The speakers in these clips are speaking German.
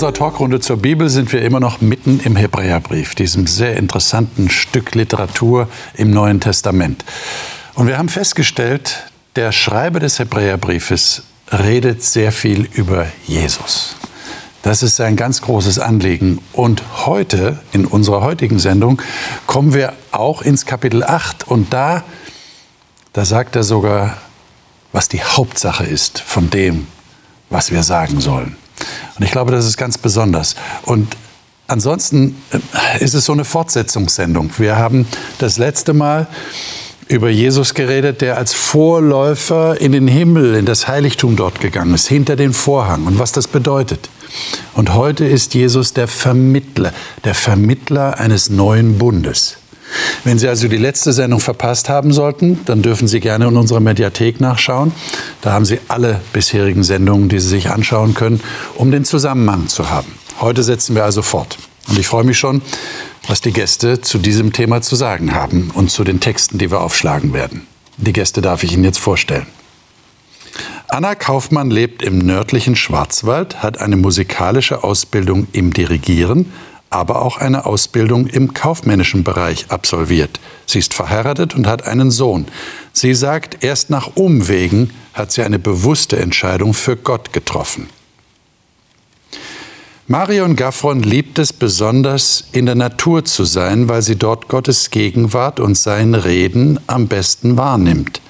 unserer Talkrunde zur Bibel sind wir immer noch mitten im Hebräerbrief, diesem sehr interessanten Stück Literatur im Neuen Testament. Und wir haben festgestellt, der Schreiber des Hebräerbriefes redet sehr viel über Jesus. Das ist sein ganz großes Anliegen. Und heute, in unserer heutigen Sendung, kommen wir auch ins Kapitel 8. Und da, da sagt er sogar, was die Hauptsache ist von dem, was wir sagen sollen. Und ich glaube, das ist ganz besonders. Und ansonsten äh, ist es so eine Fortsetzungssendung. Wir haben das letzte Mal über Jesus geredet, der als Vorläufer in den Himmel, in das Heiligtum dort gegangen ist, hinter den Vorhang und was das bedeutet. Und heute ist Jesus der Vermittler, der Vermittler eines neuen Bundes. Wenn Sie also die letzte Sendung verpasst haben sollten, dann dürfen Sie gerne in unserer Mediathek nachschauen. Da haben Sie alle bisherigen Sendungen, die Sie sich anschauen können, um den Zusammenhang zu haben. Heute setzen wir also fort. Und ich freue mich schon, was die Gäste zu diesem Thema zu sagen haben und zu den Texten, die wir aufschlagen werden. Die Gäste darf ich Ihnen jetzt vorstellen. Anna Kaufmann lebt im nördlichen Schwarzwald, hat eine musikalische Ausbildung im Dirigieren, aber auch eine Ausbildung im kaufmännischen Bereich absolviert. Sie ist verheiratet und hat einen Sohn. Sie sagt, erst nach Umwegen hat sie eine bewusste Entscheidung für Gott getroffen. Marion Gaffron liebt es besonders, in der Natur zu sein, weil sie dort Gottes Gegenwart und sein Reden am besten wahrnimmt.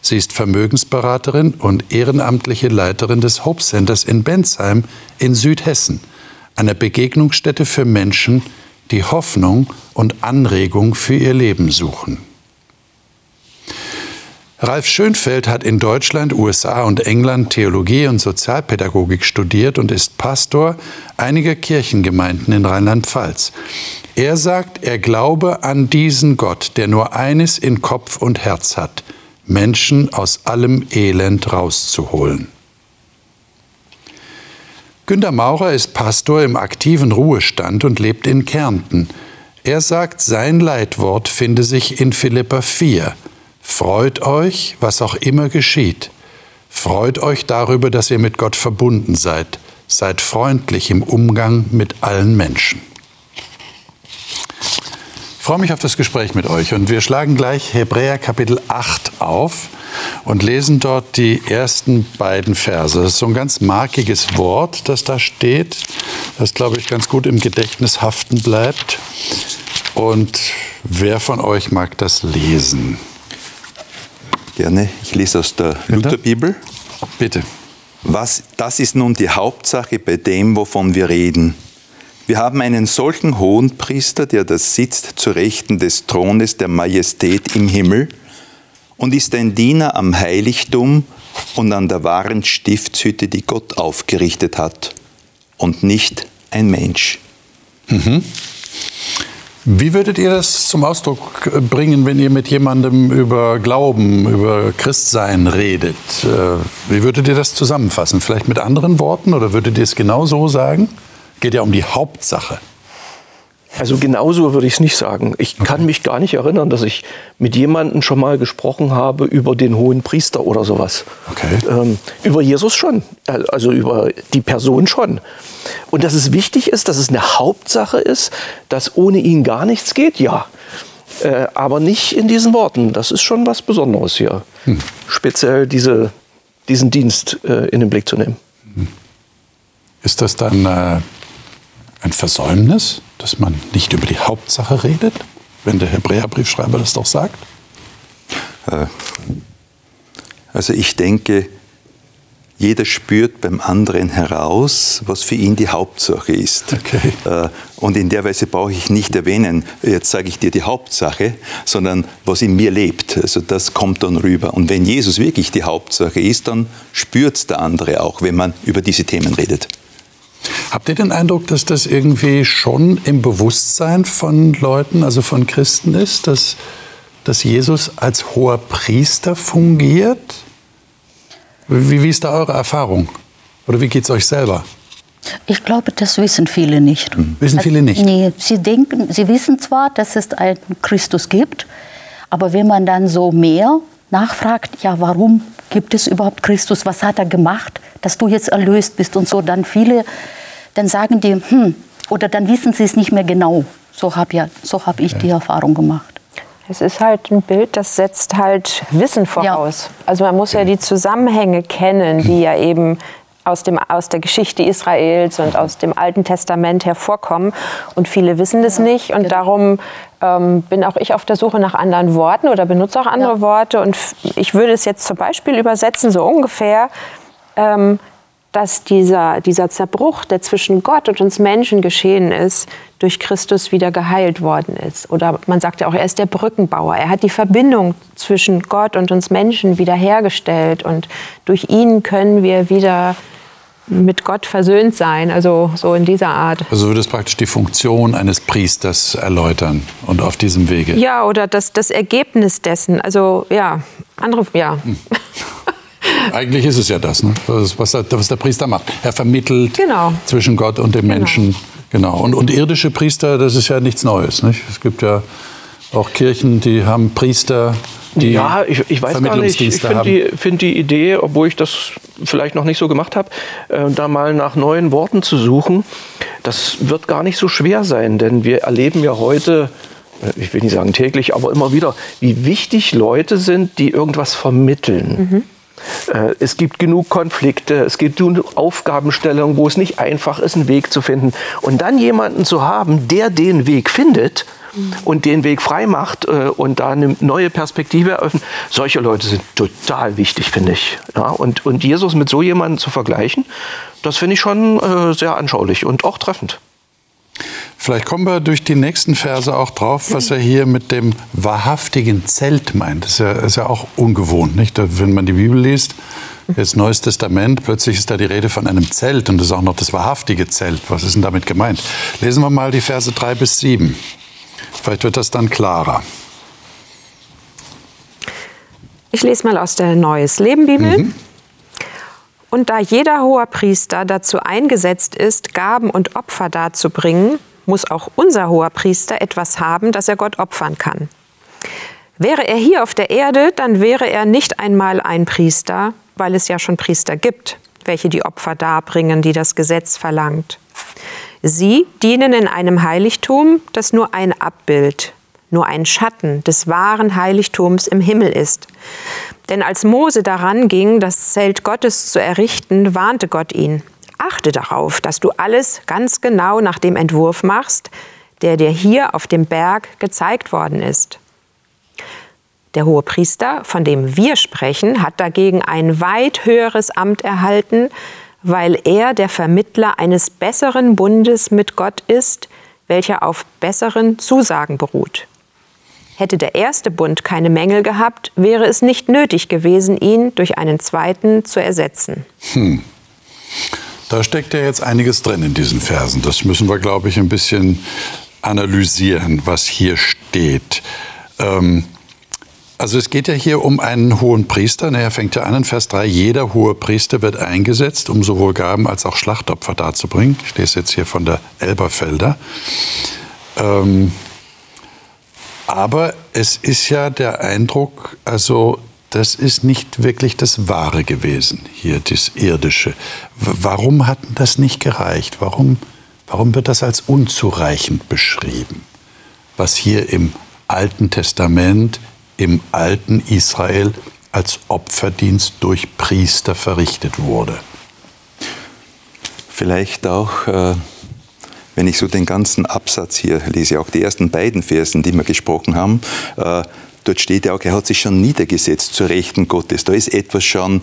Sie ist Vermögensberaterin und ehrenamtliche Leiterin des Hope Centers in Bensheim in Südhessen einer Begegnungsstätte für Menschen, die Hoffnung und Anregung für ihr Leben suchen. Ralf Schönfeld hat in Deutschland, USA und England Theologie und Sozialpädagogik studiert und ist Pastor einiger Kirchengemeinden in Rheinland-Pfalz. Er sagt, er glaube an diesen Gott, der nur eines in Kopf und Herz hat, Menschen aus allem Elend rauszuholen. Günter Maurer ist Pastor im aktiven Ruhestand und lebt in Kärnten. Er sagt, sein Leitwort finde sich in Philippa 4. Freut euch, was auch immer geschieht. Freut euch darüber, dass ihr mit Gott verbunden seid. Seid freundlich im Umgang mit allen Menschen. Ich freue mich auf das Gespräch mit euch und wir schlagen gleich Hebräer Kapitel 8 auf und lesen dort die ersten beiden Verse. Das ist so ein ganz markiges Wort, das da steht, das, glaube ich, ganz gut im Gedächtnis haften bleibt. Und wer von euch mag das lesen? Gerne. Ich lese aus der Lutherbibel. Bitte. Was, das ist nun die Hauptsache bei dem, wovon wir reden. Wir haben einen solchen hohen Priester, der da sitzt zu Rechten des Thrones der Majestät im Himmel und ist ein Diener am Heiligtum und an der wahren Stiftshütte, die Gott aufgerichtet hat und nicht ein Mensch. Mhm. Wie würdet ihr das zum Ausdruck bringen, wenn ihr mit jemandem über Glauben, über Christsein redet? Äh, wie würdet ihr das zusammenfassen? Vielleicht mit anderen Worten oder würdet ihr es genau so sagen? geht ja um die Hauptsache. Also genauso würde ich es nicht sagen. Ich okay. kann mich gar nicht erinnern, dass ich mit jemandem schon mal gesprochen habe über den hohen Priester oder sowas. Okay. Ähm, über Jesus schon, also über die Person schon. Und dass es wichtig ist, dass es eine Hauptsache ist, dass ohne ihn gar nichts geht, ja. Äh, aber nicht in diesen Worten. Das ist schon was Besonderes hier. Hm. Speziell diese, diesen Dienst äh, in den Blick zu nehmen. Hm. Ist das dann äh, ein Versäumnis, dass man nicht über die Hauptsache redet, wenn der Hebräerbriefschreiber das doch sagt? Äh, also ich denke, jeder spürt beim anderen heraus, was für ihn die Hauptsache ist. Okay. Äh, und in der Weise brauche ich nicht erwähnen, jetzt sage ich dir die Hauptsache, sondern was in mir lebt. Also das kommt dann rüber. Und wenn Jesus wirklich die Hauptsache ist, dann spürt es der andere auch, wenn man über diese Themen redet. Habt ihr den Eindruck, dass das irgendwie schon im Bewusstsein von Leuten, also von Christen ist, dass, dass Jesus als hoher Priester fungiert? Wie, wie ist da eure Erfahrung? Oder wie geht es euch selber? Ich glaube, das wissen viele nicht. Hm. Wissen viele nicht? Also, nee, sie denken, sie wissen zwar, dass es einen Christus gibt, aber wenn man dann so mehr nachfragt, ja, warum gibt es überhaupt Christus? Was hat er gemacht, dass du jetzt erlöst bist und so, dann viele dann sagen die, hm, oder dann wissen sie es nicht mehr genau. So habe ja, so hab ich die Erfahrung gemacht. Es ist halt ein Bild, das setzt halt Wissen voraus. Ja. Also man muss ja die Zusammenhänge kennen, die ja eben aus, dem, aus der Geschichte Israels und aus dem Alten Testament hervorkommen. Und viele wissen das ja, nicht. Und genau. darum ähm, bin auch ich auf der Suche nach anderen Worten oder benutze auch andere ja. Worte. Und ich würde es jetzt zum Beispiel übersetzen, so ungefähr, ähm, dass dieser, dieser Zerbruch, der zwischen Gott und uns Menschen geschehen ist, durch Christus wieder geheilt worden ist. Oder man sagt ja auch, er ist der Brückenbauer. Er hat die Verbindung zwischen Gott und uns Menschen wiederhergestellt. Und durch ihn können wir wieder mit Gott versöhnt sein, also so in dieser Art. Also würde es praktisch die Funktion eines Priesters erläutern und auf diesem Wege. Ja, oder das, das Ergebnis dessen. Also ja, andere, ja. Hm. Eigentlich ist es ja das, ne? was, der, was, der, Priester macht. Er vermittelt genau. zwischen Gott und dem genau. Menschen. Genau. Und, und, irdische Priester, das ist ja nichts Neues. Nicht? Es gibt ja auch Kirchen, die haben Priester, die ja, ich, ich weiß gar nicht. Ich finde die, find die, Idee, obwohl ich das vielleicht noch nicht so gemacht habe, äh, da mal nach neuen Worten zu suchen, das wird gar nicht so schwer sein, denn wir erleben ja heute äh, ich will nicht sagen täglich, aber immer wieder, wie wichtig Leute sind, die irgendwas vermitteln. Mhm. Äh, es gibt genug Konflikte, es gibt genug Aufgabenstellungen, wo es nicht einfach ist, einen Weg zu finden. Und dann jemanden zu haben, der den Weg findet und den Weg frei macht äh, und da eine neue Perspektive eröffnet, solche Leute sind total wichtig, finde ich. Ja, und, und Jesus mit so jemandem zu vergleichen, das finde ich schon äh, sehr anschaulich und auch treffend. Vielleicht kommen wir durch die nächsten Verse auch drauf, was er hier mit dem wahrhaftigen Zelt meint. Das ist ja, ist ja auch ungewohnt, nicht? Wenn man die Bibel liest, jetzt Neues Testament, plötzlich ist da die Rede von einem Zelt und das ist auch noch das wahrhaftige Zelt. Was ist denn damit gemeint? Lesen wir mal die Verse 3 bis 7. Vielleicht wird das dann klarer. Ich lese mal aus der Neues Leben Bibel. Mhm. Und da jeder Hoherpriester dazu eingesetzt ist, Gaben und Opfer darzubringen, muss auch unser Hoherpriester etwas haben, das er Gott opfern kann. Wäre er hier auf der Erde, dann wäre er nicht einmal ein Priester, weil es ja schon Priester gibt, welche die Opfer darbringen, die das Gesetz verlangt. Sie dienen in einem Heiligtum, das nur ein Abbild, nur ein Schatten des wahren Heiligtums im Himmel ist. Denn als Mose daran ging, das Zelt Gottes zu errichten, warnte Gott ihn. Achte darauf, dass du alles ganz genau nach dem Entwurf machst, der dir hier auf dem Berg gezeigt worden ist. Der hohe Priester, von dem wir sprechen, hat dagegen ein weit höheres Amt erhalten, weil er der Vermittler eines besseren Bundes mit Gott ist, welcher auf besseren Zusagen beruht. Hätte der erste Bund keine Mängel gehabt, wäre es nicht nötig gewesen, ihn durch einen zweiten zu ersetzen. Hm. Da steckt ja jetzt einiges drin in diesen Versen. Das müssen wir, glaube ich, ein bisschen analysieren, was hier steht. Ähm, also es geht ja hier um einen hohen Priester. Er fängt ja an in Vers 3. Jeder hohe Priester wird eingesetzt, um sowohl Gaben als auch Schlachtopfer darzubringen. Ich lese jetzt hier von der Elberfelder. Ähm, aber es ist ja der Eindruck, also das ist nicht wirklich das Wahre gewesen, hier das Irdische. Warum hat das nicht gereicht? Warum, warum wird das als unzureichend beschrieben, was hier im Alten Testament, im alten Israel als Opferdienst durch Priester verrichtet wurde? Vielleicht auch äh wenn ich so den ganzen Absatz hier lese, auch die ersten beiden Versen, die wir gesprochen haben, äh, dort steht ja auch, er hat sich schon niedergesetzt zur Rechten Gottes. Da ist etwas schon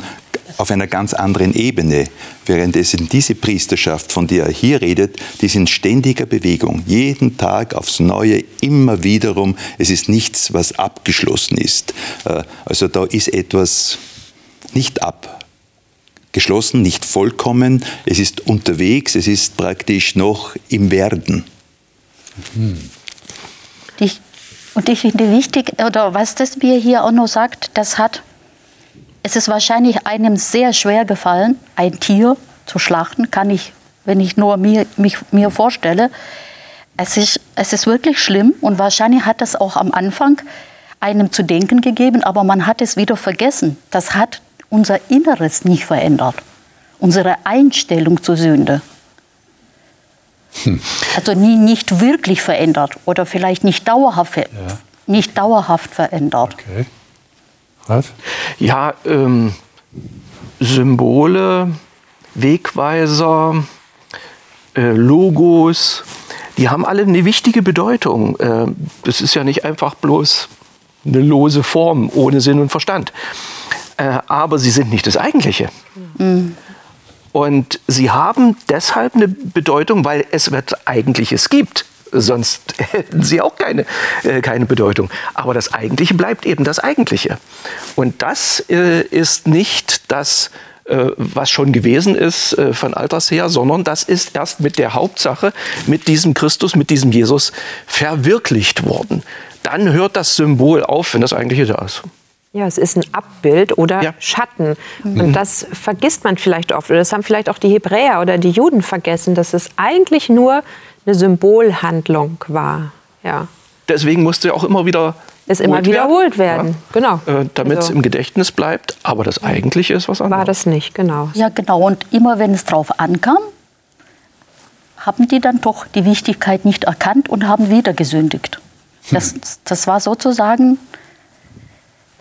auf einer ganz anderen Ebene. Während es in diese Priesterschaft, von der er hier redet, die ist in ständiger Bewegung. Jeden Tag aufs Neue, immer wiederum. Es ist nichts, was abgeschlossen ist. Äh, also da ist etwas nicht ab geschlossen, nicht vollkommen. Es ist unterwegs, es ist praktisch noch im Werden. Mhm. Ich, und ich finde wichtig, oder was das mir hier auch noch sagt, das hat, es ist wahrscheinlich einem sehr schwer gefallen, ein Tier zu schlachten, kann ich, wenn ich nur mir, mich, mir vorstelle. Es ist, es ist wirklich schlimm und wahrscheinlich hat das auch am Anfang einem zu denken gegeben, aber man hat es wieder vergessen. Das hat unser Inneres nicht verändert, unsere Einstellung zur Sünde. Also nie nicht wirklich verändert oder vielleicht nicht dauerhaft, ver- nicht dauerhaft verändert. Okay. Ralf? Ja, ähm, Symbole, Wegweiser, äh, Logos, die haben alle eine wichtige Bedeutung. Äh, das ist ja nicht einfach bloß eine lose Form ohne Sinn und Verstand. Äh, aber sie sind nicht das Eigentliche. Und sie haben deshalb eine Bedeutung, weil es etwas Eigentliches gibt. Sonst hätten sie auch keine, äh, keine Bedeutung. Aber das Eigentliche bleibt eben das Eigentliche. Und das äh, ist nicht das, äh, was schon gewesen ist äh, von alters her, sondern das ist erst mit der Hauptsache, mit diesem Christus, mit diesem Jesus verwirklicht worden. Dann hört das Symbol auf, wenn das Eigentliche da ist. Ja, es ist ein Abbild oder Ja. Schatten. Und das vergisst man vielleicht oft. Oder das haben vielleicht auch die Hebräer oder die Juden vergessen, dass es eigentlich nur eine Symbolhandlung war. Ja. Deswegen musste ja auch immer wieder Es immer wiederholt wiederholt werden. Genau. äh, damit es Also im Gedächtnis bleibt. Aber das Eigentliche ist was anderes. war das nicht, genau. Ja, genau. Und immer wenn es drauf ankam, haben die dann doch die Wichtigkeit nicht erkannt und haben wieder gesündigt. Das, das war sozusagen,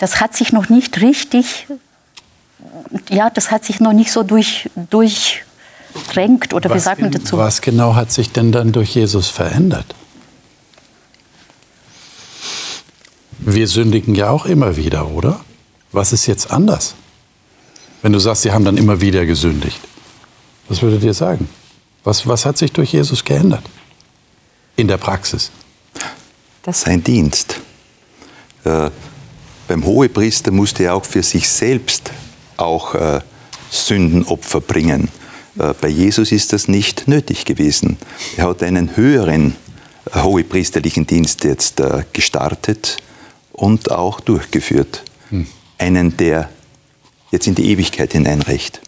das hat sich noch nicht richtig, ja, das hat sich noch nicht so durch, durchdrängt oder wie Was sagt man dazu? Was genau hat sich denn dann durch Jesus verändert? Wir sündigen ja auch immer wieder, oder? Was ist jetzt anders? Wenn du sagst, sie haben dann immer wieder gesündigt. Was würdet ihr sagen? Was, was hat sich durch Jesus geändert? In der Praxis. Das sein Dienst. Äh, beim Hohepriester musste er auch für sich selbst auch äh, Sündenopfer bringen. Äh, bei Jesus ist das nicht nötig gewesen. Er hat einen höheren äh, hohepriesterlichen Dienst jetzt äh, gestartet und auch durchgeführt. Einen, der jetzt in die Ewigkeit hineinreicht.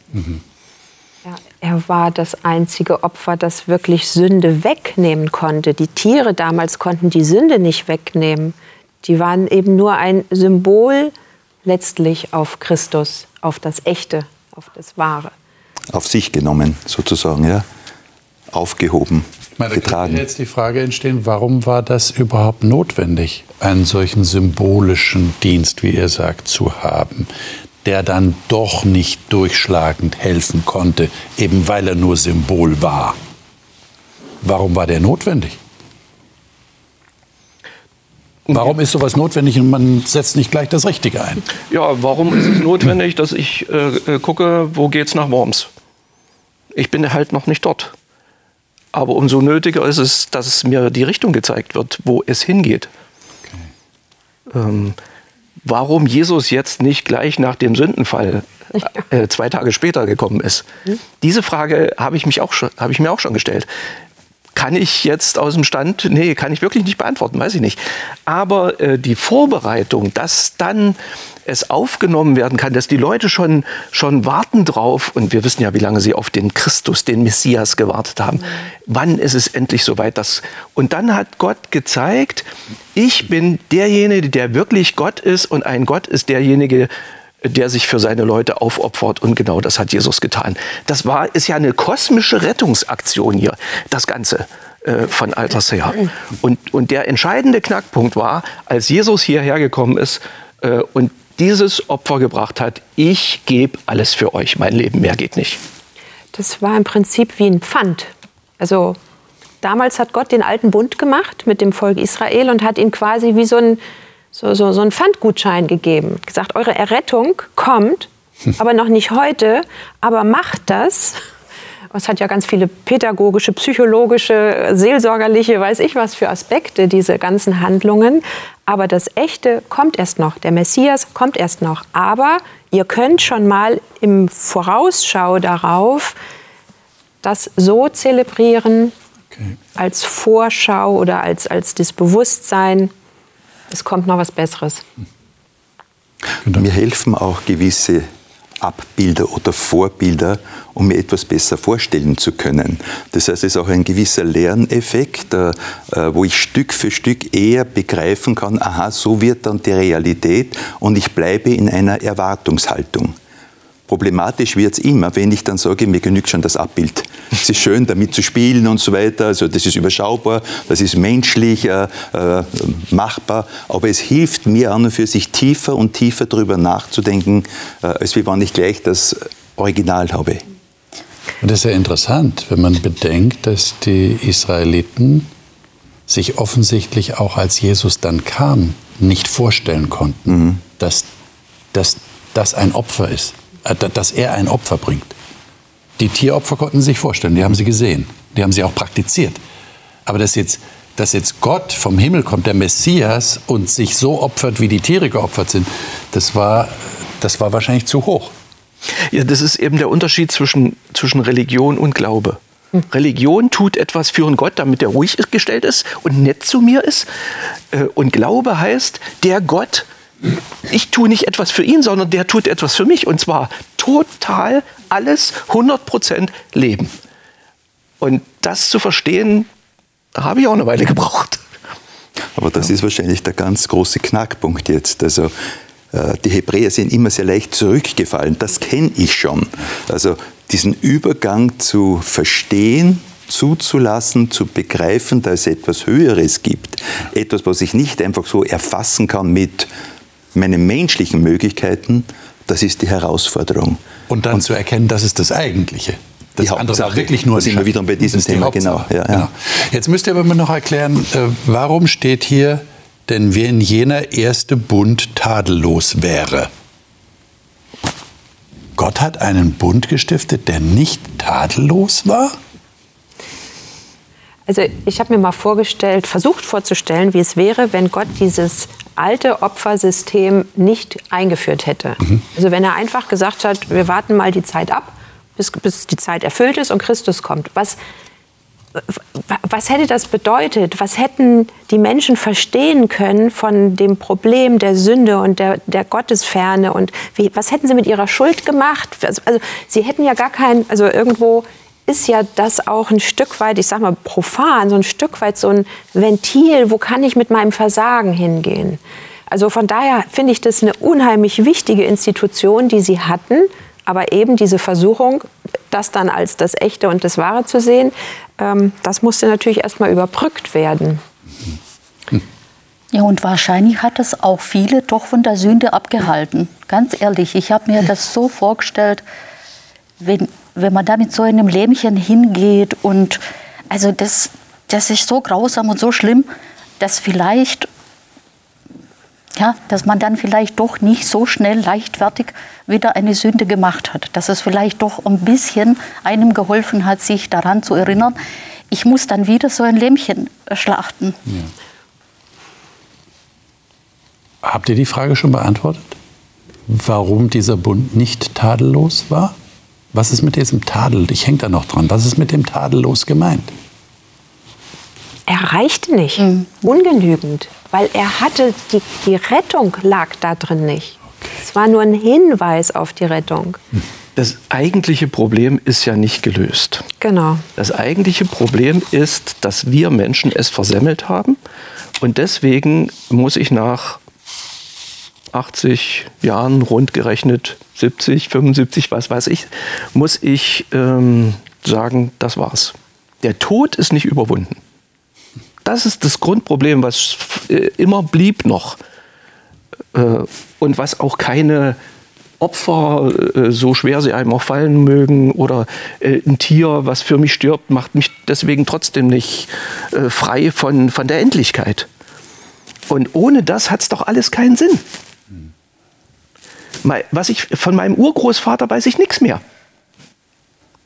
Ja, er war das einzige Opfer, das wirklich Sünde wegnehmen konnte. Die Tiere damals konnten die Sünde nicht wegnehmen. Die waren eben nur ein Symbol letztlich auf Christus, auf das Echte, auf das Wahre. Auf sich genommen, sozusagen, ja. Aufgehoben, Ich meine, da könnte getragen. jetzt die Frage entstehen, warum war das überhaupt notwendig, einen solchen symbolischen Dienst, wie ihr sagt, zu haben, der dann doch nicht durchschlagend helfen konnte, eben weil er nur Symbol war. Warum war der notwendig? Warum ist sowas notwendig und man setzt nicht gleich das Richtige ein? Ja, warum ist es notwendig, dass ich äh, äh, gucke, wo geht's nach Worms? Ich bin halt noch nicht dort. Aber umso nötiger ist es, dass mir die Richtung gezeigt wird, wo es hingeht. Ähm, warum Jesus jetzt nicht gleich nach dem Sündenfall äh, zwei Tage später gekommen ist, diese Frage habe ich, mich auch schon- habe ich mir auch schon gestellt. Kann ich jetzt aus dem Stand? Nee, kann ich wirklich nicht beantworten, weiß ich nicht. Aber äh, die Vorbereitung, dass dann es aufgenommen werden kann, dass die Leute schon, schon warten drauf, und wir wissen ja, wie lange sie auf den Christus, den Messias gewartet haben. Wann ist es endlich soweit? Dass, und dann hat Gott gezeigt, ich bin derjenige, der wirklich Gott ist, und ein Gott ist derjenige, der sich für seine Leute aufopfert. Und genau das hat Jesus getan. Das war, ist ja eine kosmische Rettungsaktion hier, das Ganze äh, von alters her. Und, und der entscheidende Knackpunkt war, als Jesus hierher gekommen ist äh, und dieses Opfer gebracht hat, ich gebe alles für euch, mein Leben, mehr geht nicht. Das war im Prinzip wie ein Pfand. Also damals hat Gott den alten Bund gemacht mit dem Volk Israel und hat ihnen quasi wie so ein so, so, so einen Pfandgutschein gegeben. Gesagt, eure Errettung kommt, aber noch nicht heute, aber macht das. Es hat ja ganz viele pädagogische, psychologische, seelsorgerliche, weiß ich was für Aspekte, diese ganzen Handlungen. Aber das Echte kommt erst noch. Der Messias kommt erst noch. Aber ihr könnt schon mal im Vorausschau darauf das so zelebrieren, Okay. als Vorschau oder als, als das Bewusstsein, es kommt noch was Besseres. Mir helfen auch gewisse Abbilder oder Vorbilder, um mir etwas besser vorstellen zu können. Das heißt, es ist auch ein gewisser Lerneffekt, äh, äh, wo ich Stück für Stück eher begreifen kann, aha, so wird dann die Realität und ich bleibe in einer Erwartungshaltung. Problematisch wird es immer, wenn ich dann sage, mir genügt schon das Abbild. Es ist schön, damit zu spielen und so weiter. Also das ist überschaubar, das ist menschlich äh, äh, machbar. Aber es hilft mir an und für sich tiefer und tiefer darüber nachzudenken, äh, als wie wenn ich gleich das Original habe. Und das ist ja interessant, wenn man bedenkt, dass die Israeliten sich offensichtlich auch als Jesus dann kam, nicht vorstellen konnten, mhm. dass, dass das ein Opfer ist, dass er ein Opfer bringt. Die Tieropfer konnten sie sich vorstellen, die haben sie gesehen, die haben sie auch praktiziert. Aber dass jetzt, dass jetzt Gott vom Himmel kommt, der Messias, und sich so opfert, wie die Tiere geopfert sind, das war, das war wahrscheinlich zu hoch. Ja, das ist eben der Unterschied zwischen, zwischen Religion und Glaube. Hm. Religion tut etwas für einen Gott, damit er ruhig gestellt ist und nett zu mir ist. Äh, und Glaube heißt, der Gott, ich tue nicht etwas für ihn, sondern der tut etwas für mich. Und zwar total alles 100% Leben. Und das zu verstehen, habe ich auch eine Weile gebraucht. Aber das ist wahrscheinlich der ganz große Knackpunkt jetzt. Also äh, die Hebräer sind immer sehr leicht zurückgefallen. Das kenne ich schon. Also diesen Übergang zu verstehen, zuzulassen, zu begreifen, dass es etwas Höheres gibt. Etwas, was ich nicht einfach so erfassen kann mit meinen menschlichen Möglichkeiten, das ist die Herausforderung. Und dann Und zu erkennen, das ist das Eigentliche. Das die andere war wirklich nur. Sind wir wieder bei diesem Thema, genau, ja, ja. genau. Jetzt müsst ihr aber mir noch erklären, äh, warum steht hier denn wenn jener erste Bund tadellos wäre. Gott hat einen Bund gestiftet, der nicht tadellos war? Also ich habe mir mal vorgestellt, versucht vorzustellen, wie es wäre, wenn Gott dieses alte Opfersystem nicht eingeführt hätte. Mhm. Also wenn er einfach gesagt hat, wir warten mal die Zeit ab, bis, bis die Zeit erfüllt ist und Christus kommt. Was was hätte das bedeutet? Was hätten die Menschen verstehen können von dem Problem der Sünde und der, der Gottesferne? Und wie, was hätten sie mit ihrer Schuld gemacht? Also, also, sie hätten ja gar kein, also irgendwo ist ja das auch ein Stück weit, ich sag mal profan, so ein Stück weit so ein Ventil, wo kann ich mit meinem Versagen hingehen? Also von daher finde ich das eine unheimlich wichtige Institution, die sie hatten, aber eben diese Versuchung, das dann als das Echte und das Wahre zu sehen, ähm, das musste natürlich erstmal überbrückt werden. Ja, und wahrscheinlich hat es auch viele doch von der Sünde abgehalten. Ganz ehrlich, ich habe mir das so vorgestellt, wenn, wenn man da mit so einem Lämmchen hingeht und also das, das ist so grausam und so schlimm, dass vielleicht ja, dass man dann vielleicht doch nicht so schnell leichtfertig wieder eine Sünde gemacht hat. Dass es vielleicht doch ein bisschen einem geholfen hat, sich daran zu erinnern, ich muss dann wieder so ein Lämmchen schlachten. Ja. Habt ihr die Frage schon beantwortet? Warum dieser Bund nicht tadellos war? Was ist mit diesem Tadel? Ich hänge da noch dran. Was ist mit dem tadellos gemeint? Er reichte nicht, mhm. ungenügend weil er hatte, die, die Rettung lag da drin nicht. Es war nur ein Hinweis auf die Rettung. Das eigentliche Problem ist ja nicht gelöst. Genau. Das eigentliche Problem ist, dass wir Menschen es versemmelt haben. Und deswegen muss ich nach 80 Jahren rundgerechnet, 70, 75, was weiß ich, muss ich ähm, sagen, das war's. Der Tod ist nicht überwunden. Das ist das Grundproblem, was äh, immer blieb noch. Äh, und was auch keine Opfer, äh, so schwer sie einem auch fallen mögen, oder ein Tier, was für mich stirbt, macht mich deswegen trotzdem nicht frei von, von der Endlichkeit. Und ohne das hat es doch alles keinen Sinn. Was ich von meinem Urgroßvater weiß ich nichts mehr.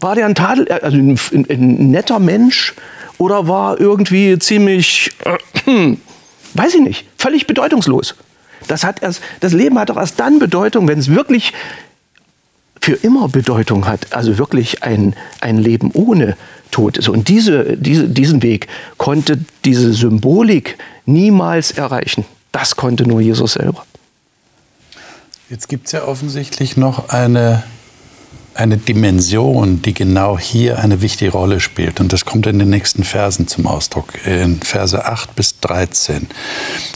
War der ein Tadel, also ein, ein, ein netter Mensch, oder war irgendwie ziemlich, äh, weiß ich nicht, völlig bedeutungslos. Das, hat erst, das Leben hat doch erst dann Bedeutung, wenn es wirklich für immer Bedeutung hat, also wirklich ein, ein Leben ohne Tod ist. Und diese, diese, diesen Weg konnte diese Symbolik niemals erreichen. Das konnte nur Jesus selber. Jetzt gibt es ja offensichtlich noch eine eine Dimension, die genau hier eine wichtige Rolle spielt. Und das kommt in den nächsten Versen zum Ausdruck, in Verse 8 bis 13.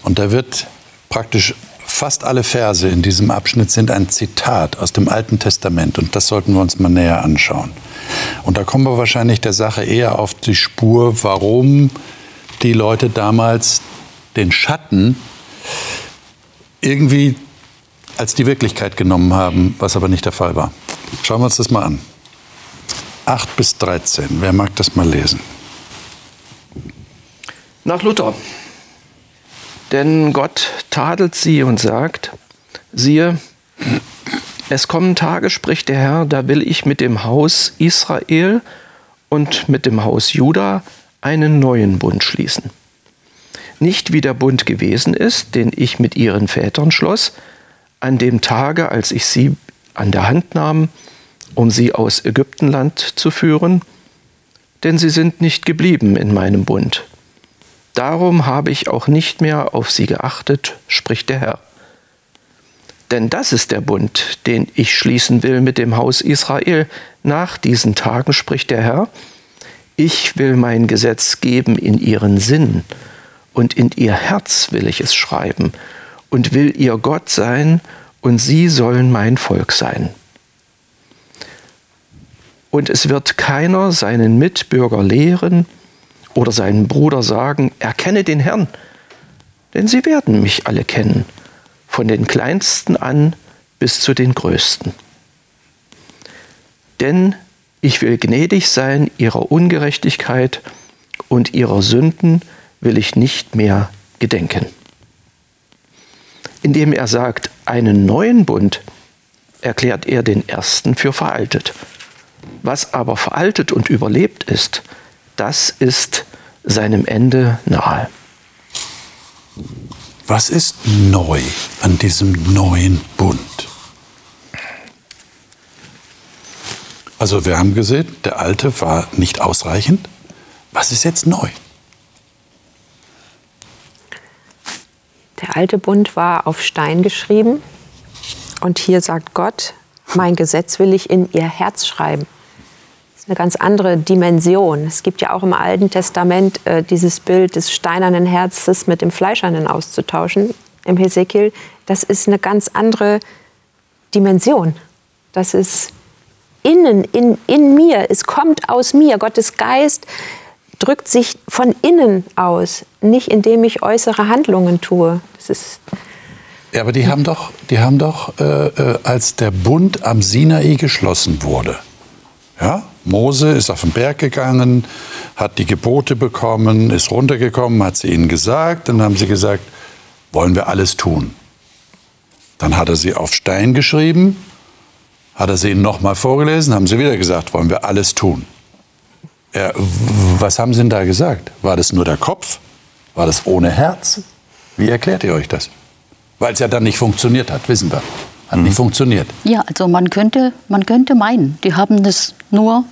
Und da wird praktisch fast alle Verse in diesem Abschnitt sind ein Zitat aus dem Alten Testament und das sollten wir uns mal näher anschauen. Und da kommen wir wahrscheinlich der Sache eher auf die Spur, warum die Leute damals den Schatten irgendwie als die Wirklichkeit genommen haben, was aber nicht der Fall war. Schauen wir uns das mal an. 8 bis 13, wer mag das mal lesen? Nach Luther. Denn Gott tadelt sie und sagt, siehe, es kommen Tage, spricht der Herr, da will ich mit dem Haus Israel und mit dem Haus Juda einen neuen Bund schließen. Nicht wie der Bund gewesen ist, den ich mit ihren Vätern schloss, an dem Tage, als ich sie an der Hand nahm, um sie aus Ägyptenland zu führen, denn sie sind nicht geblieben in meinem Bund. Darum habe ich auch nicht mehr auf sie geachtet, spricht der Herr. Denn das ist der Bund, den ich schließen will mit dem Haus Israel. Nach diesen Tagen spricht der Herr, ich will mein Gesetz geben in ihren Sinn und in ihr Herz will ich es schreiben und will ihr Gott sein und sie sollen mein Volk sein. Und es wird keiner seinen Mitbürger lehren oder seinen Bruder sagen, erkenne den Herrn, denn sie werden mich alle kennen von den kleinsten an bis zu den größten. Denn ich will gnädig sein ihrer Ungerechtigkeit und ihrer Sünden will ich nicht mehr gedenken. Indem er sagt, einen neuen Bund, erklärt er den ersten für veraltet. Was aber veraltet und überlebt ist, das ist seinem Ende nahe. Was ist neu an diesem neuen Bund? Also wir haben gesehen, der alte war nicht ausreichend. Was ist jetzt neu? Der alte Bund war auf Stein geschrieben und hier sagt Gott, mein Gesetz will ich in ihr Herz schreiben eine ganz andere Dimension. Es gibt ja auch im Alten Testament äh, dieses Bild des steinernen Herzens mit dem fleischernen auszutauschen im Hesekiel. Das ist eine ganz andere Dimension. Das ist innen, in, in mir. Es kommt aus mir. Gottes Geist drückt sich von innen aus, nicht indem ich äußere Handlungen tue. Das ist ja, aber die haben doch, die haben doch äh, äh, als der Bund am Sinai geschlossen wurde, ja, Mose ist auf den Berg gegangen, hat die Gebote bekommen, ist runtergekommen, hat sie ihnen gesagt. Dann haben sie gesagt, wollen wir alles tun. Dann hat er sie auf Stein geschrieben, hat er sie ihnen nochmal vorgelesen, haben sie wieder gesagt, wollen wir alles tun. Ja, was haben sie denn da gesagt? War das nur der Kopf? War das ohne Herz? Wie erklärt ihr euch das? Weil es ja dann nicht funktioniert hat, wissen wir. Hat mhm. nicht funktioniert. Ja, also man könnte, man könnte meinen, die haben das nur,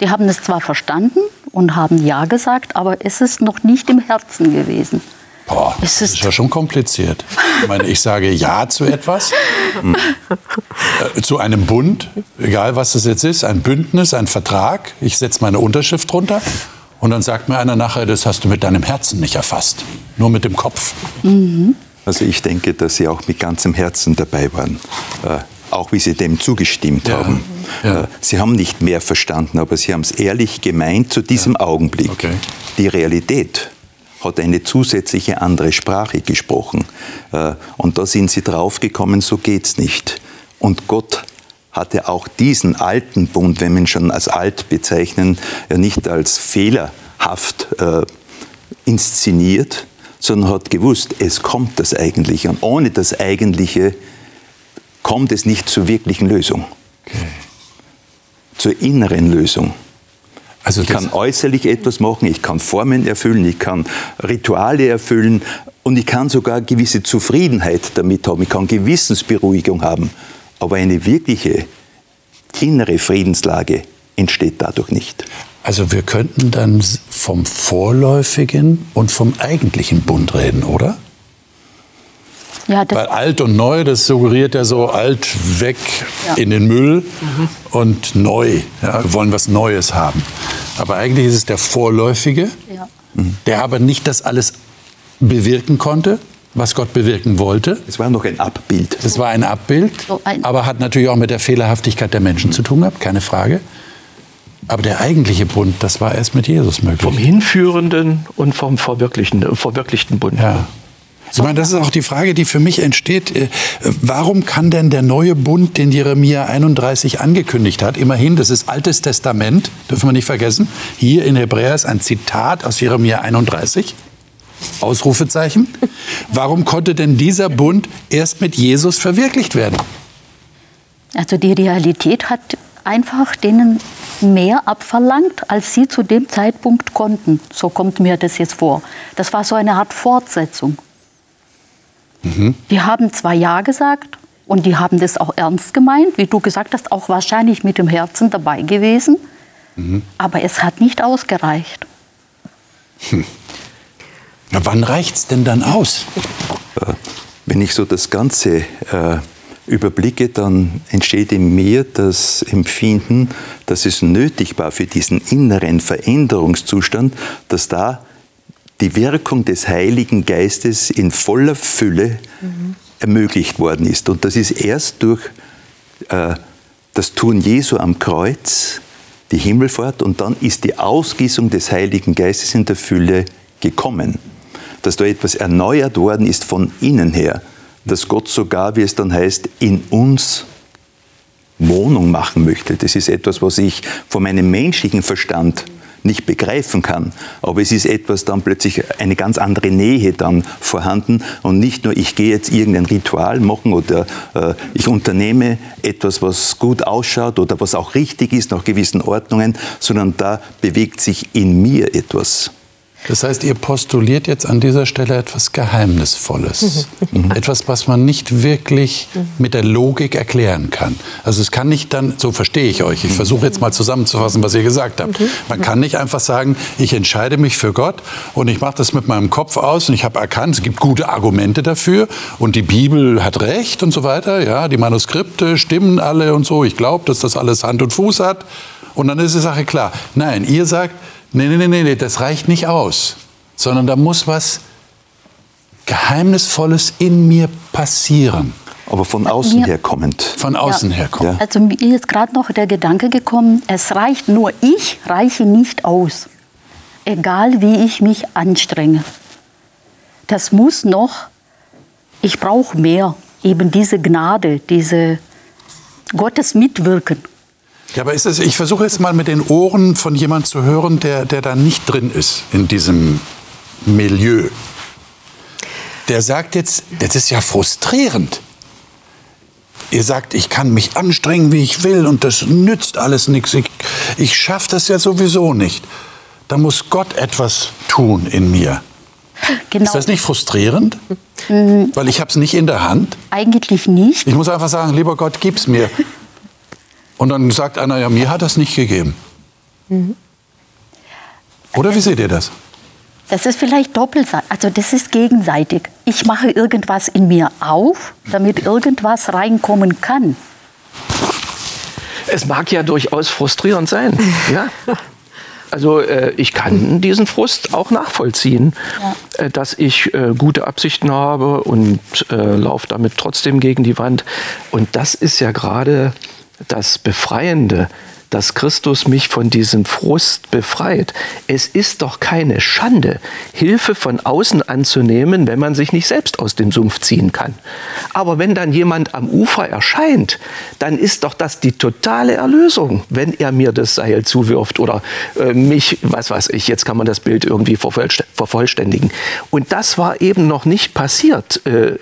die haben es zwar verstanden und haben Ja gesagt, aber es ist noch nicht im Herzen gewesen. Boah, das ist ja schon kompliziert. Ich meine, ich sage Ja zu etwas, äh, zu einem Bund, egal was das jetzt ist, ein Bündnis, ein Vertrag. Ich setze meine Unterschrift drunter und dann sagt mir einer nachher, das hast du mit deinem Herzen nicht erfasst, nur mit dem Kopf. Mhm. Also ich denke, dass Sie auch mit ganzem Herzen dabei waren, äh, auch wie Sie dem zugestimmt ja. haben. Ja. Äh, Sie haben nicht mehr verstanden, aber Sie haben es ehrlich gemeint zu diesem ja. Augenblick. Okay. Die Realität hat eine zusätzliche andere Sprache gesprochen. Äh, und da sind Sie draufgekommen, so geht's nicht. Und Gott hatte auch diesen alten Bund, wenn wir ihn schon als alt bezeichnen, ja nicht als fehlerhaft äh, inszeniert, sondern hat gewusst, es kommt das Eigentliche. Und ohne das Eigentliche kommt es nicht zur wirklichen Lösung. Okay. Zur inneren Lösung. Also ich kann äußerlich etwas machen, ich kann Formen erfüllen, ich kann Rituale erfüllen und ich kann sogar gewisse Zufriedenheit damit haben, ich kann Gewissensberuhigung haben. Aber eine wirkliche innere Friedenslage entsteht dadurch nicht. Also wir könnten dann vom vorläufigen und vom eigentlichen Bund reden, oder? Ja, Weil alt und neu, das suggeriert ja so alt weg ja. in den Müll mhm. und neu. Ja, wir wollen was Neues haben. Aber eigentlich ist es der vorläufige, ja. der aber nicht das alles bewirken konnte, was Gott bewirken wollte. Es war noch ein Abbild. Es war ein Abbild, So ein- aber hat natürlich auch mit der Fehlerhaftigkeit der Menschen zu tun gehabt, keine Frage. Aber der eigentliche Bund, das war erst mit Jesus möglich. Vom hinführenden und vom verwirklichten, verwirklichten Bund. Ja. Ich meine, das ist auch die Frage, die für mich entsteht. Äh, Warum kann denn der neue Bund, den Jeremia 31 angekündigt hat, immerhin, das ist Altes Testament, dürfen wir nicht vergessen, hier in Hebräer ist ein Zitat aus Jeremia 31, Ausrufezeichen. Warum konnte denn dieser Bund erst mit Jesus verwirklicht werden? Also die Realität hat einfach denen mehr abverlangt, als sie zu dem Zeitpunkt konnten. So kommt mir das jetzt vor. Das war so eine Art Fortsetzung. Die haben zwar Ja gesagt und die haben das auch ernst gemeint, wie du gesagt hast, auch wahrscheinlich mit dem Herzen dabei gewesen, aber es hat nicht ausgereicht. Na, wann reicht's denn dann aus? Wenn ich so das Ganze äh, überblicke, dann entsteht in mir das Empfinden, dass es nötig war für diesen inneren Veränderungszustand, dass da die Wirkung des Heiligen Geistes in voller Fülle ermöglicht worden ist. Und das ist erst durch äh, das Tun Jesu am Kreuz, die Himmelfahrt, und dann ist die Ausgießung des Heiligen Geistes in der Fülle gekommen. Dass da etwas erneuert worden ist von innen her. Dass Gott sogar, wie es dann heißt, in uns Wohnung machen möchte. Das ist etwas, was ich von meinem menschlichen Verstand nicht begreifen kann. Aber es ist etwas dann plötzlich eine ganz andere Nähe dann vorhanden und nicht nur ich gehe jetzt irgendein Ritual machen oder äh, ich unternehme etwas, was gut ausschaut oder was auch richtig ist nach gewissen Ordnungen, sondern da bewegt sich in mir etwas. Das heißt, ihr postuliert jetzt an dieser Stelle etwas Geheimnisvolles. etwas, was man nicht wirklich mit der Logik erklären kann. Also es kann nicht dann, so verstehe ich euch, ich versuche jetzt mal zusammenzufassen, was ihr gesagt habt. Man kann nicht einfach sagen, ich entscheide mich für Gott und ich mache das mit meinem Kopf aus und ich habe erkannt, es gibt gute Argumente dafür und die Bibel hat recht und so weiter. Ja, die Manuskripte stimmen alle und so. Ich glaube, dass das alles Hand und Fuß hat. Und dann ist die Sache klar. Nein, ihr sagt, nee, nee, nee, nee, das reicht nicht aus, sondern da muss was Geheimnisvolles in mir passieren, Aber von außen mir- her kommend. von außen Ja. herkommen. Ja. Also mir ist gerade noch der Gedanke gekommen, es reicht nur, ich reiche nicht aus. Egal wie ich mich anstrenge. Das muss noch, ich brauche mehr. Eben diese Gnade, diese Gottes Mitwirken. Ja, aber ist es, ich versuche jetzt mal mit den Ohren von jemand zu hören, der, der da nicht drin ist in diesem Milieu. Der sagt jetzt, das ist ja frustrierend. Ihr sagt, ich kann mich anstrengen, wie ich will, und das nützt alles nichts. Ich, ich schaffe das ja sowieso nicht. Da muss Gott etwas tun in mir. Genau. Ist das nicht frustrierend? Weil ich habe es nicht in der Hand. Eigentlich nicht. Ich muss einfach sagen, lieber Gott, gib's mir. Und dann sagt einer, ja, mir hat das nicht gegeben. Oder wie seht ihr das? Das ist vielleicht doppelseitig, also das ist gegenseitig. Ich mache irgendwas in mir auf, damit irgendwas reinkommen kann. Es mag ja durchaus frustrierend sein. Ja? Also äh, ich kann diesen Frust auch nachvollziehen, äh, dass ich äh, gute Absichten habe und äh, laufe damit trotzdem gegen die Wand. Und das ist ja gerade das Befreiende, dass Christus mich von diesem Frust befreit. Es ist doch keine Schande, Hilfe von außen anzunehmen, wenn man sich nicht selbst aus dem Sumpf ziehen kann. Aber wenn dann jemand am Ufer erscheint, dann ist doch das die totale Erlösung, wenn er mir das Seil zuwirft oder äh, mich, was weiß ich, jetzt kann man das Bild irgendwie vervollst- vervollständigen. Und das war eben noch nicht passiert, äh,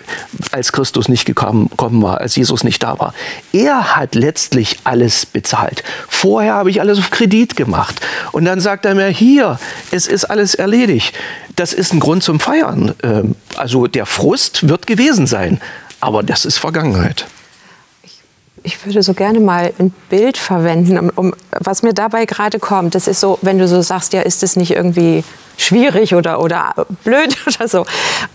als Christus nicht gekommen gekommen war, als Jesus nicht da war. Er hat letztlich alles bezahlt. Vorher habe ich alles auf Kredit gemacht. Und dann sagt er mir, hier, es ist alles erledigt. Das ist ein Grund zum Feiern. Ähm, Also der Frust wird gewesen sein. Aber das ist Vergangenheit. Ich würde so gerne mal ein Bild verwenden, um, um, was mir dabei gerade kommt. Das ist so, wenn du so sagst, ja, ist es nicht irgendwie schwierig oder, oder blöd oder so.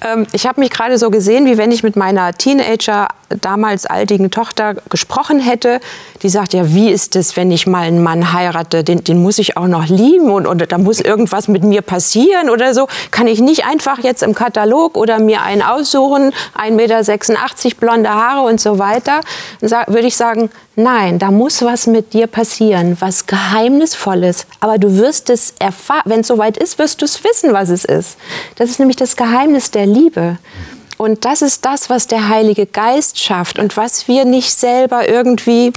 Ähm, ich habe mich gerade so gesehen, wie wenn ich mit meiner Teenager, damals altigen Tochter gesprochen hätte. Die sagt, ja, wie ist es, wenn ich mal einen Mann heirate? Den, den muss ich auch noch lieben und, und da muss irgendwas mit mir passieren oder so. Kann ich nicht einfach jetzt im Katalog oder mir einen aussuchen, 1,86 Meter, blonde Haare und so weiter? Würde ich sagen, nein, da muss was mit dir passieren, was Geheimnisvolles. Aber du wirst es erfahren, wenn es soweit ist, wirst du es wissen, was es ist. Das ist nämlich das Geheimnis der Liebe. Und das ist das, was der Heilige Geist schafft und was wir nicht selber irgendwie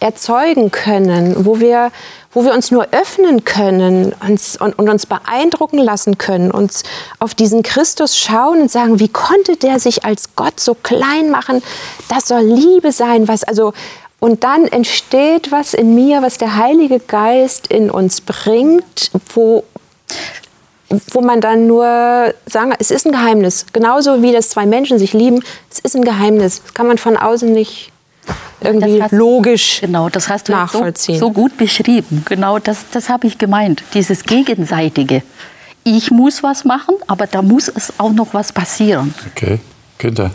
erzeugen können, wo wir, wo wir uns nur öffnen können uns, und, und, uns beeindrucken lassen können, uns auf diesen Christus schauen und sagen, wie konnte der sich als Gott so klein machen? Das soll Liebe sein, was also und dann entsteht was in mir, was der Heilige Geist in uns bringt, wo wo man dann nur sagen, es ist ein Geheimnis. Genauso wie das zwei Menschen sich lieben, es ist ein Geheimnis. Das kann man von außen nicht irgendwie hast, logisch genau, das hast du nachvollziehen. So, so gut beschrieben. Genau, das, das habe ich gemeint. Dieses Gegenseitige. Ich muss was machen, aber da muss es auch noch was passieren. Okay, Günther.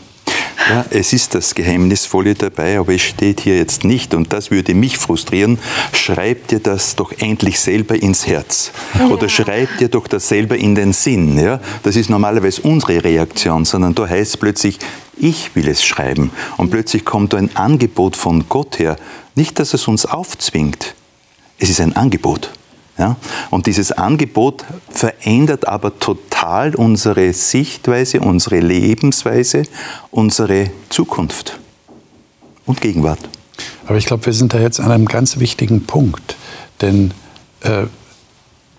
Ja, es ist das Geheimnisvolle dabei, aber es steht hier jetzt nicht, und das würde mich frustrieren, schreib dir das doch endlich selber ins Herz. Ja. Oder schreib dir doch das selber in den Sinn. Ja? Das ist normalerweise unsere Reaktion, sondern da heißt es plötzlich, ich will es schreiben. Und plötzlich kommt da ein Angebot von Gott her. Nicht, dass es uns aufzwingt, es ist ein Angebot. Ja? Und dieses Angebot verändert aber total unsere Sichtweise, unsere Lebensweise, unsere Zukunft und Gegenwart. Aber ich glaube, wir sind da jetzt an einem ganz wichtigen Punkt. Denn äh,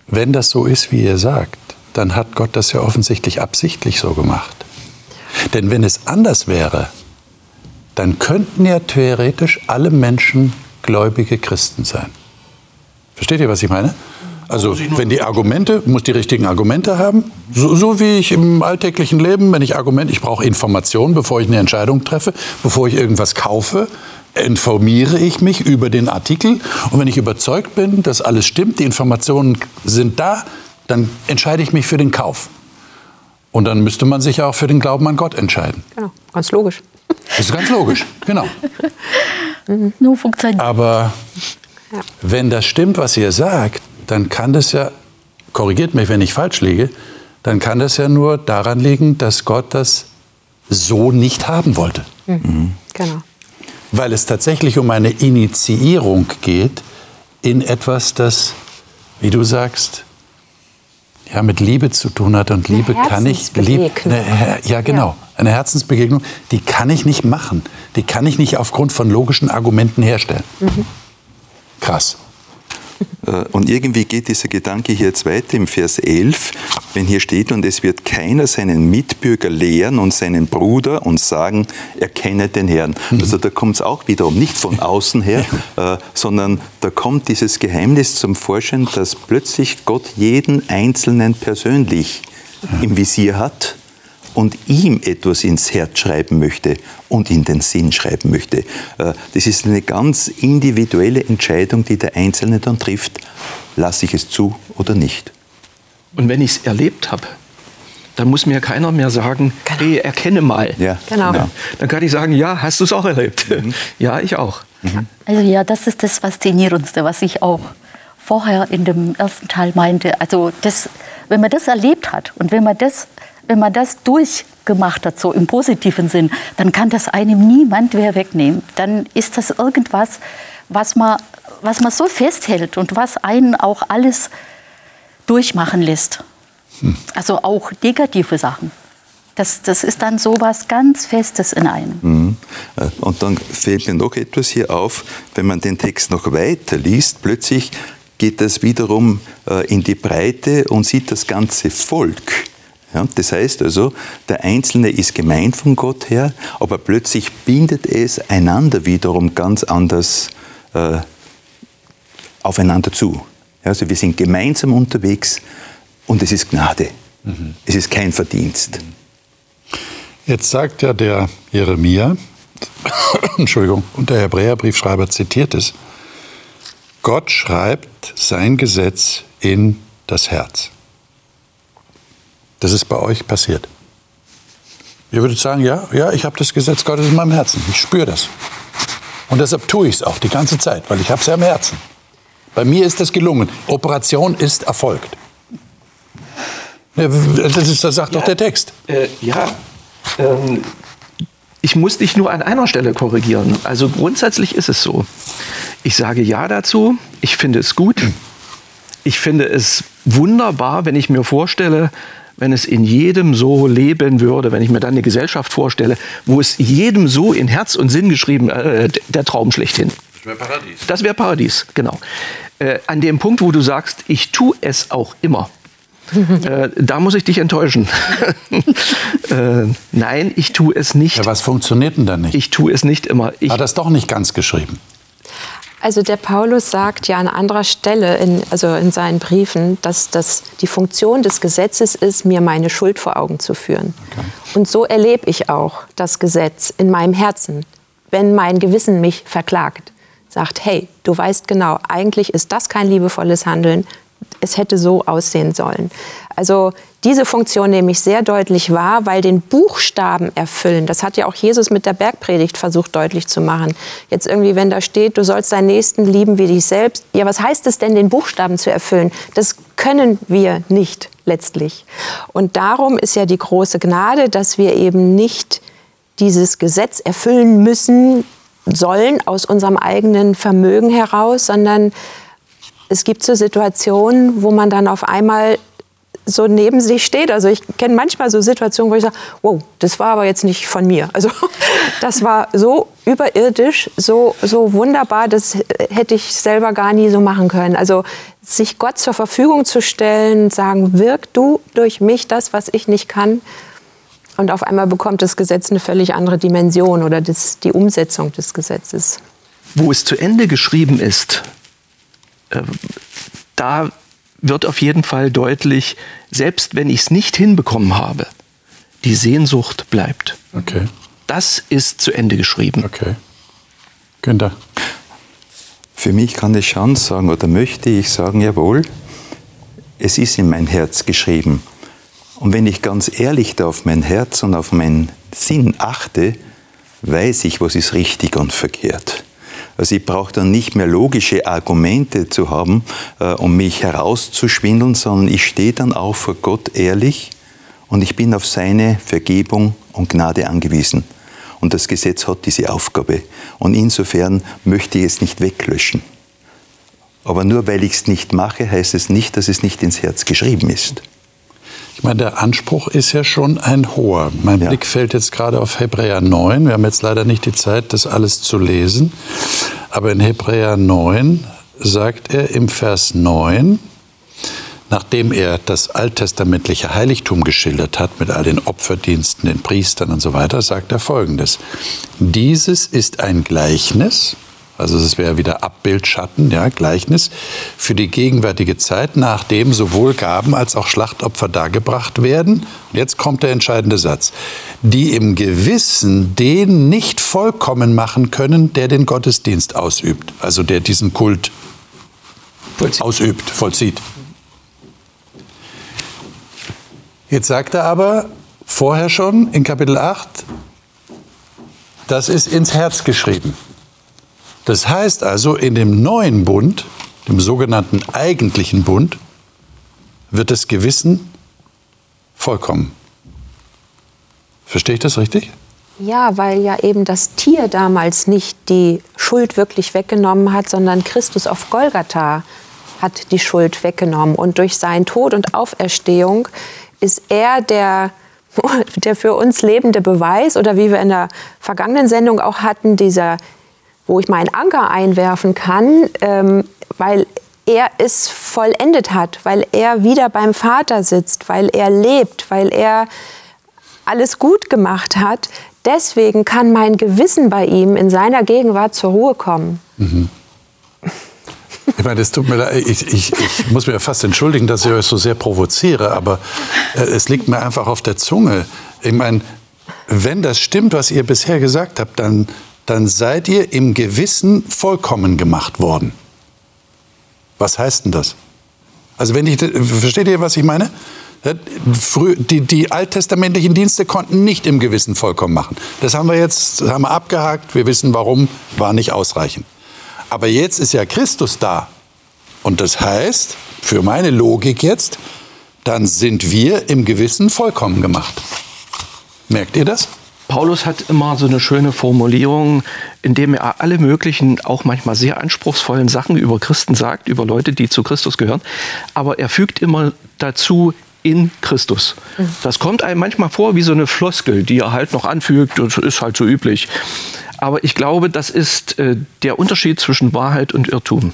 wenn das so ist, wie ihr sagt, dann hat Gott das ja offensichtlich absichtlich so gemacht. Denn wenn es anders wäre, dann könnten ja theoretisch alle Menschen gläubige Christen sein. Versteht ihr, was ich meine? Also wenn die Argumente, muss die richtigen Argumente haben, so, so, wie ich im alltäglichen Leben, wenn ich Argumente, ich brauche Informationen, bevor ich eine Entscheidung treffe, bevor ich irgendwas kaufe, informiere ich mich über den Artikel und wenn ich überzeugt bin, dass alles stimmt, die Informationen sind da, dann entscheide ich mich für den Kauf. Und dann müsste man sich auch für den Glauben an Gott entscheiden. Genau, ganz logisch. Das ist ganz logisch, genau. Nur funktioniert. Aber wenn das stimmt, was ihr sagt, dann kann das ja, korrigiert mich, wenn ich falsch liege, dann kann das ja nur daran liegen, dass Gott das so nicht haben wollte. Mhm. Genau. Weil es tatsächlich um eine Initiierung geht in etwas, das, wie du sagst, ja, mit Liebe zu tun hat. Und Liebe kann ich. Lieb, eine, ja, genau. Eine Herzensbegegnung, die kann ich nicht machen. Die kann ich nicht aufgrund von logischen Argumenten herstellen. Mhm. Krass. Äh, und irgendwie geht dieser Gedanke hier jetzt weiter im Vers 11, wenn hier steht, und es wird keiner seinen Mitbürger lehren und seinen Bruder und sagen, er kenne den Herrn. Mhm. Also da kommt es auch wiederum nicht von außen her, äh, sondern da kommt dieses Geheimnis zum Vorschein, dass plötzlich Gott jeden Einzelnen persönlich im Visier hat und ihm etwas ins Herz schreiben möchte und in den Sinn schreiben möchte. Äh, das ist eine ganz individuelle Entscheidung, die der Einzelne dann trifft. Lasse ich es zu oder nicht? Und wenn ich es erlebt habe, dann muss mir keiner mehr sagen, genau. hey, erkenne mal. Ja, genau. genau. Dann kann ich sagen, ja, hast du es auch erlebt? Mhm. Ja, ich auch. Mhm. Also ja, das ist das Faszinierendste, was ich auch vorher in dem ersten Teil meinte. Also das, wenn man das erlebt hat und wenn man das wenn man das durchgemacht hat, so im positiven Sinn, dann kann das einem niemand mehr wegnehmen. Dann ist das irgendwas, was man, was man so festhält und was einen auch alles durchmachen lässt. Hm. Also auch negative Sachen. Das, das ist dann so was ganz Festes in einem. Mhm. Äh, und dann fällt mir noch etwas hier auf, wenn man den Text noch weiter liest, plötzlich geht das wiederum äh, in die Breite und sieht das ganze Volk ja, das heißt also, der Einzelne ist gemeint von Gott her, aber plötzlich bindet es einander wiederum ganz anders äh, aufeinander zu. Ja, also wir sind gemeinsam unterwegs und es ist Gnade. Mhm. Es ist kein Verdienst. Jetzt sagt ja der Jeremia, Entschuldigung, und der Hebräerbriefschreiber zitiert es, Gott schreibt sein Gesetz in das Herz. Das ist bei euch passiert. Ihr würdet sagen, ja, ja, ich habe das Gesetz Gottes in meinem Herzen. Ich spüre das. Und deshalb tue ich es auch die ganze Zeit, weil ich habe es ja im Herzen. Bei mir ist das gelungen. Operation ist erfolgt. Das, ist, das sagt ja, doch der Text. Äh, ja, ähm, ich muss dich nur an einer Stelle korrigieren. Also grundsätzlich ist es so. Ich sage ja dazu. Ich finde es gut. Ich finde es wunderbar, wenn ich mir vorstelle, wenn es in jedem so leben würde, wenn ich mir dann eine Gesellschaft vorstelle, wo es jedem so in Herz und Sinn geschrieben, äh, der Traum schlechthin. Das wäre Paradies. Das wäre Paradies, genau. Äh, an dem Punkt, wo du sagst, ich tue es auch immer. äh, da muss ich dich enttäuschen. äh, nein, ich tue es nicht. Ja, was funktioniert denn da nicht? Ich tue es nicht immer. Ich Hat das doch nicht ganz geschrieben? Also der Paulus sagt ja an anderer Stelle, in, also in seinen Briefen, dass das die Funktion des Gesetzes ist, mir meine Schuld vor Augen zu führen. Okay. Und so erlebe ich auch das Gesetz in meinem Herzen, wenn mein Gewissen mich verklagt. Sagt, hey, du weißt genau, eigentlich ist das kein liebevolles Handeln, es hätte so aussehen sollen. Also diese Funktion nehme ich sehr deutlich wahr, weil den Buchstaben erfüllen, das hat ja auch Jesus mit der Bergpredigt versucht deutlich zu machen. Jetzt irgendwie, wenn da steht, du sollst deinen Nächsten lieben wie dich selbst, ja, was heißt es denn, den Buchstaben zu erfüllen? Das können wir nicht letztlich. Und darum ist ja die große Gnade, dass wir eben nicht dieses Gesetz erfüllen müssen, sollen aus unserem eigenen Vermögen heraus, sondern es gibt so Situationen, wo man dann auf einmal so neben sich steht. Also ich kenne manchmal so Situationen, wo ich sage, wow, das war aber jetzt nicht von mir. Also das war so überirdisch, so, so wunderbar, das hätte ich selber gar nie so machen können. Also sich Gott zur Verfügung zu stellen, sagen, wirk du durch mich das, was ich nicht kann. Und auf einmal bekommt das Gesetz eine völlig andere Dimension oder das, die Umsetzung des Gesetzes. Wo es zu Ende geschrieben ist, äh, da wird auf jeden Fall deutlich, selbst wenn ich es nicht hinbekommen habe, die Sehnsucht bleibt. Okay. Das ist zu Ende geschrieben. Okay. Günther. Für mich kann ich schon sagen, oder möchte ich sagen, jawohl, es ist in mein Herz geschrieben. Und wenn ich ganz ehrlich da auf mein Herz und auf meinen Sinn achte, weiß ich, was ist richtig und verkehrt. Also ich brauche dann nicht mehr logische Argumente zu haben, äh, um mich herauszuschwindeln, sondern ich stehe dann auch vor Gott ehrlich und ich bin auf seine Vergebung und Gnade angewiesen. Und das Gesetz hat diese Aufgabe. Und insofern möchte ich es nicht weglöschen. Aber nur weil ich es nicht mache, heißt es nicht, dass es nicht ins Herz geschrieben ist. Ich meine, der Anspruch ist ja schon ein hoher. Mein ja. Blick fällt jetzt gerade auf Hebräer 9. Wir haben jetzt leider nicht die Zeit, das alles zu lesen. Aber in Hebräer 9 sagt er im Vers 9, nachdem er das alttestamentliche Heiligtum geschildert hat mit all den Opferdiensten, den Priestern und so weiter, sagt er Folgendes. Dieses ist ein Gleichnis, also es wäre wieder Abbild, Schatten, ja, Gleichnis, für die gegenwärtige Zeit, nachdem sowohl Gaben als auch Schlachtopfer dargebracht werden. Und jetzt kommt der entscheidende Satz. Die im Gewissen den nicht vollkommen machen können, der den Gottesdienst ausübt. Also der diesen Kult vollzieht. ausübt, vollzieht. Jetzt sagt er aber vorher schon in Kapitel 8, das ist ins Herz geschrieben. Das heißt also, in dem neuen Bund, dem sogenannten eigentlichen Bund, wird das Gewissen vollkommen. Verstehe ich das richtig? Ja, weil ja eben das Tier damals nicht die Schuld wirklich weggenommen hat, sondern Christus auf Golgatha hat die Schuld weggenommen. Und durch seinen Tod und Auferstehung ist er der, der für uns lebende Beweis oder wie wir in der vergangenen Sendung auch hatten, dieser wo ich meinen Anker einwerfen kann, ähm, weil er es vollendet hat, weil er wieder beim Vater sitzt, weil er lebt, weil er alles gut gemacht hat. Deswegen kann mein Gewissen bei ihm in seiner Gegenwart zur Ruhe kommen. Mhm. Ich meine, es tut mir leid, ich, ich, ich, muss mir fast entschuldigen, dass ich euch so sehr provoziere, aber äh, es liegt mir einfach auf der Zunge. Ich meine, wenn das stimmt, was ihr bisher gesagt habt, dann dann seid ihr im Gewissen vollkommen gemacht worden. Was heißt denn das? Also wenn ich, versteht ihr, was ich meine? Die, die alttestamentlichen Dienste konnten nicht im Gewissen vollkommen machen. Das haben wir jetzt haben wir abgehakt. Wir wissen, warum, war nicht ausreichend. Aber jetzt ist ja Christus da. Und das heißt, für meine Logik jetzt, dann sind wir im Gewissen vollkommen gemacht. Merkt ihr das? Paulus hat immer so eine schöne Formulierung, in dem er alle möglichen, auch manchmal sehr anspruchsvollen Sachen über Christen sagt, über Leute, die zu Christus gehören. Aber er fügt immer dazu, in Christus. Das kommt einem manchmal vor wie so eine Floskel, die er halt noch anfügt, das ist halt so üblich. Aber ich glaube, das ist äh, der Unterschied zwischen Wahrheit und Irrtum.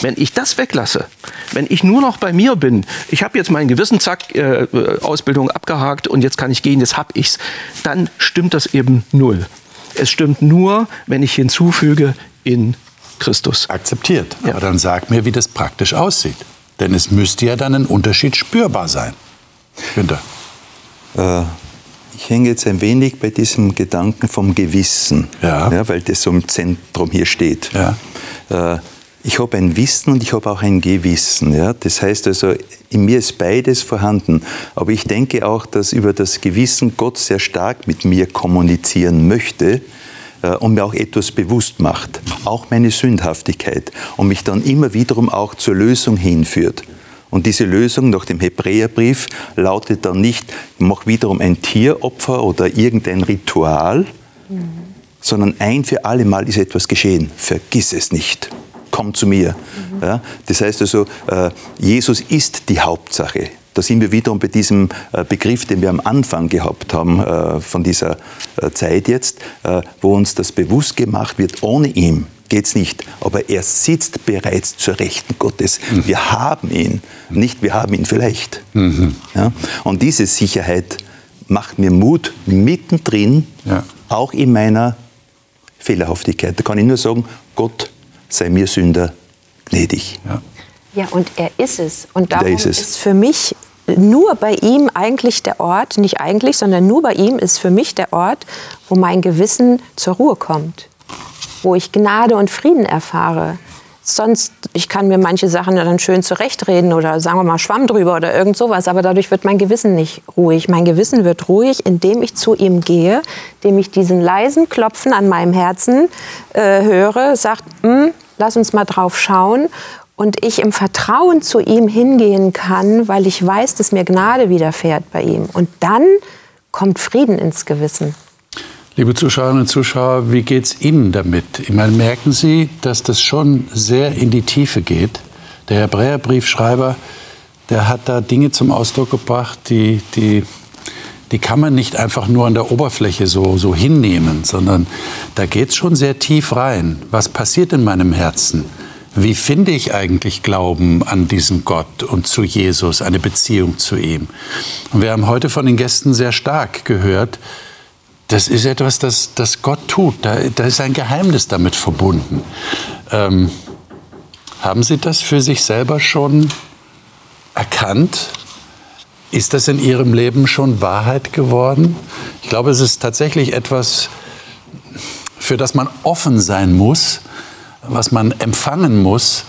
Wenn ich das weglasse, wenn ich nur noch bei mir bin, ich habe jetzt meinen Gewissen, zack, äh, Ausbildung abgehakt und jetzt kann ich gehen, jetzt habe ich's, dann stimmt das eben null. Es stimmt nur, wenn ich hinzufüge in Christus. Akzeptiert. Ja. Aber dann sag mir, wie das praktisch aussieht. Denn es müsste ja dann ein Unterschied spürbar sein. Günther. Äh, ich hänge jetzt ein wenig bei diesem Gedanken vom Gewissen, ja. ja weil das so im Zentrum hier steht. Ja. Äh, ich habe ein Wissen und ich habe auch ein Gewissen. Ja? Das heißt also, in mir ist beides vorhanden. Aber ich denke auch, dass über das Gewissen Gott sehr stark mit mir kommunizieren möchte äh, und mir auch etwas bewusst macht. Auch meine Sündhaftigkeit. Und mich dann immer wiederum auch zur Lösung hinführt. Und diese Lösung nach dem Hebräerbrief lautet dann nicht, mach wiederum ein Tieropfer oder irgendein Ritual, mhm. sondern ein für alle Mal ist etwas geschehen. Vergiss es nicht komm zu mir. Mhm. Ja, das heißt also, äh, Jesus ist die Hauptsache. Da sind wir wiederum bei diesem äh, Begriff, den wir am Anfang gehabt haben äh, von dieser Zeit jetzt, wo uns das bewusst gemacht wird, ohne ihn geht es nicht. Aber er sitzt bereits zur Rechten Gottes. Mhm. Wir haben ihn, nicht wir haben ihn vielleicht. Mhm. Ja? Und diese Sicherheit macht mir Mut mittendrin, ja. auch in meiner Fehlerhaftigkeit. Da kann ich nur sagen, Gott sei mir Sünder gnädig. Ja, ja und er ist es. Und darum ist, es. ist für mich nur bei ihm eigentlich der Ort, nicht eigentlich, sondern nur bei ihm ist für mich der Ort, wo mein Gewissen zur Ruhe kommt, wo ich Gnade und Frieden erfahre sonst, ich kann mir manche Sachen dann schön zurechtreden oder sagen wir mal Schwamm drüber oder irgend sowas, aber dadurch wird mein Gewissen nicht ruhig. Mein Gewissen wird ruhig, indem ich zu ihm gehe, indem ich diesen leisen Klopfen an meinem Herzen äh, höre, sagt, hm, lass uns mal drauf schauen und ich im Vertrauen zu ihm hingehen kann, weil ich weiß, dass mir Gnade widerfährt bei ihm. Und dann kommt Frieden ins Gewissen. Liebe Zuschauerinnen und Zuschauer, wie geht es Ihnen damit? Ich meine, merken Sie, dass das schon sehr in die Tiefe geht? Der Hebräerbriefschreiber, der hat da Dinge zum Ausdruck gebracht, die, die, die kann man nicht einfach nur an der Oberfläche so, so hinnehmen, sondern da geht es schon sehr tief rein. Was passiert in meinem Herzen? Wie finde ich eigentlich Glauben an diesen Gott und zu Jesus, eine Beziehung zu ihm? Und wir haben heute von den Gästen sehr stark gehört, das ist etwas, das, das Gott tut. Da, da ist ein Geheimnis damit verbunden. Ähm, haben Sie das für sich selber schon erkannt? Ist das in Ihrem Leben schon Wahrheit geworden? Ich glaube, es ist tatsächlich etwas, für das man offen sein muss, was man empfangen muss.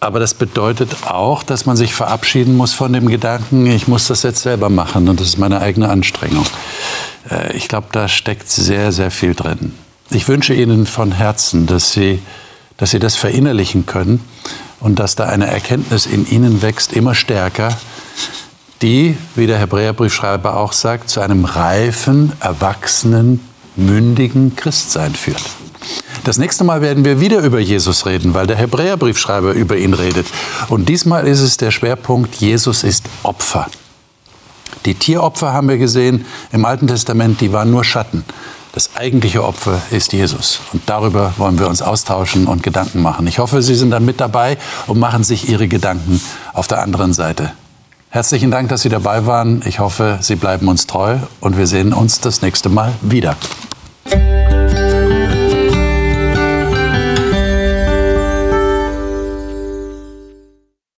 Aber das bedeutet auch, dass man sich verabschieden muss von dem Gedanken, ich muss das jetzt selber machen und das ist meine eigene Anstrengung. Äh, ich glaube, da steckt sehr, sehr viel drin. Ich wünsche Ihnen von Herzen, dass Sie, dass Sie das verinnerlichen können und dass da eine Erkenntnis in Ihnen wächst, immer stärker, die, wie der Hebräerbriefschreiber auch sagt, zu einem reifen, erwachsenen, mündigen Christsein führt. Das nächste Mal werden wir wieder über Jesus reden, weil der Hebräerbriefschreiber über ihn redet. Und diesmal ist es der Schwerpunkt, Jesus ist Opfer. Die Tieropfer haben wir gesehen im Alten Testament, die waren nur Schatten. Das eigentliche Opfer ist Jesus. Und darüber wollen wir uns austauschen und Gedanken machen. Ich hoffe, Sie sind dann mit dabei und machen sich Ihre Gedanken auf der anderen Seite. Herzlichen Dank, dass Sie dabei waren. Ich hoffe, Sie bleiben uns treu und wir sehen uns das nächste Mal wieder.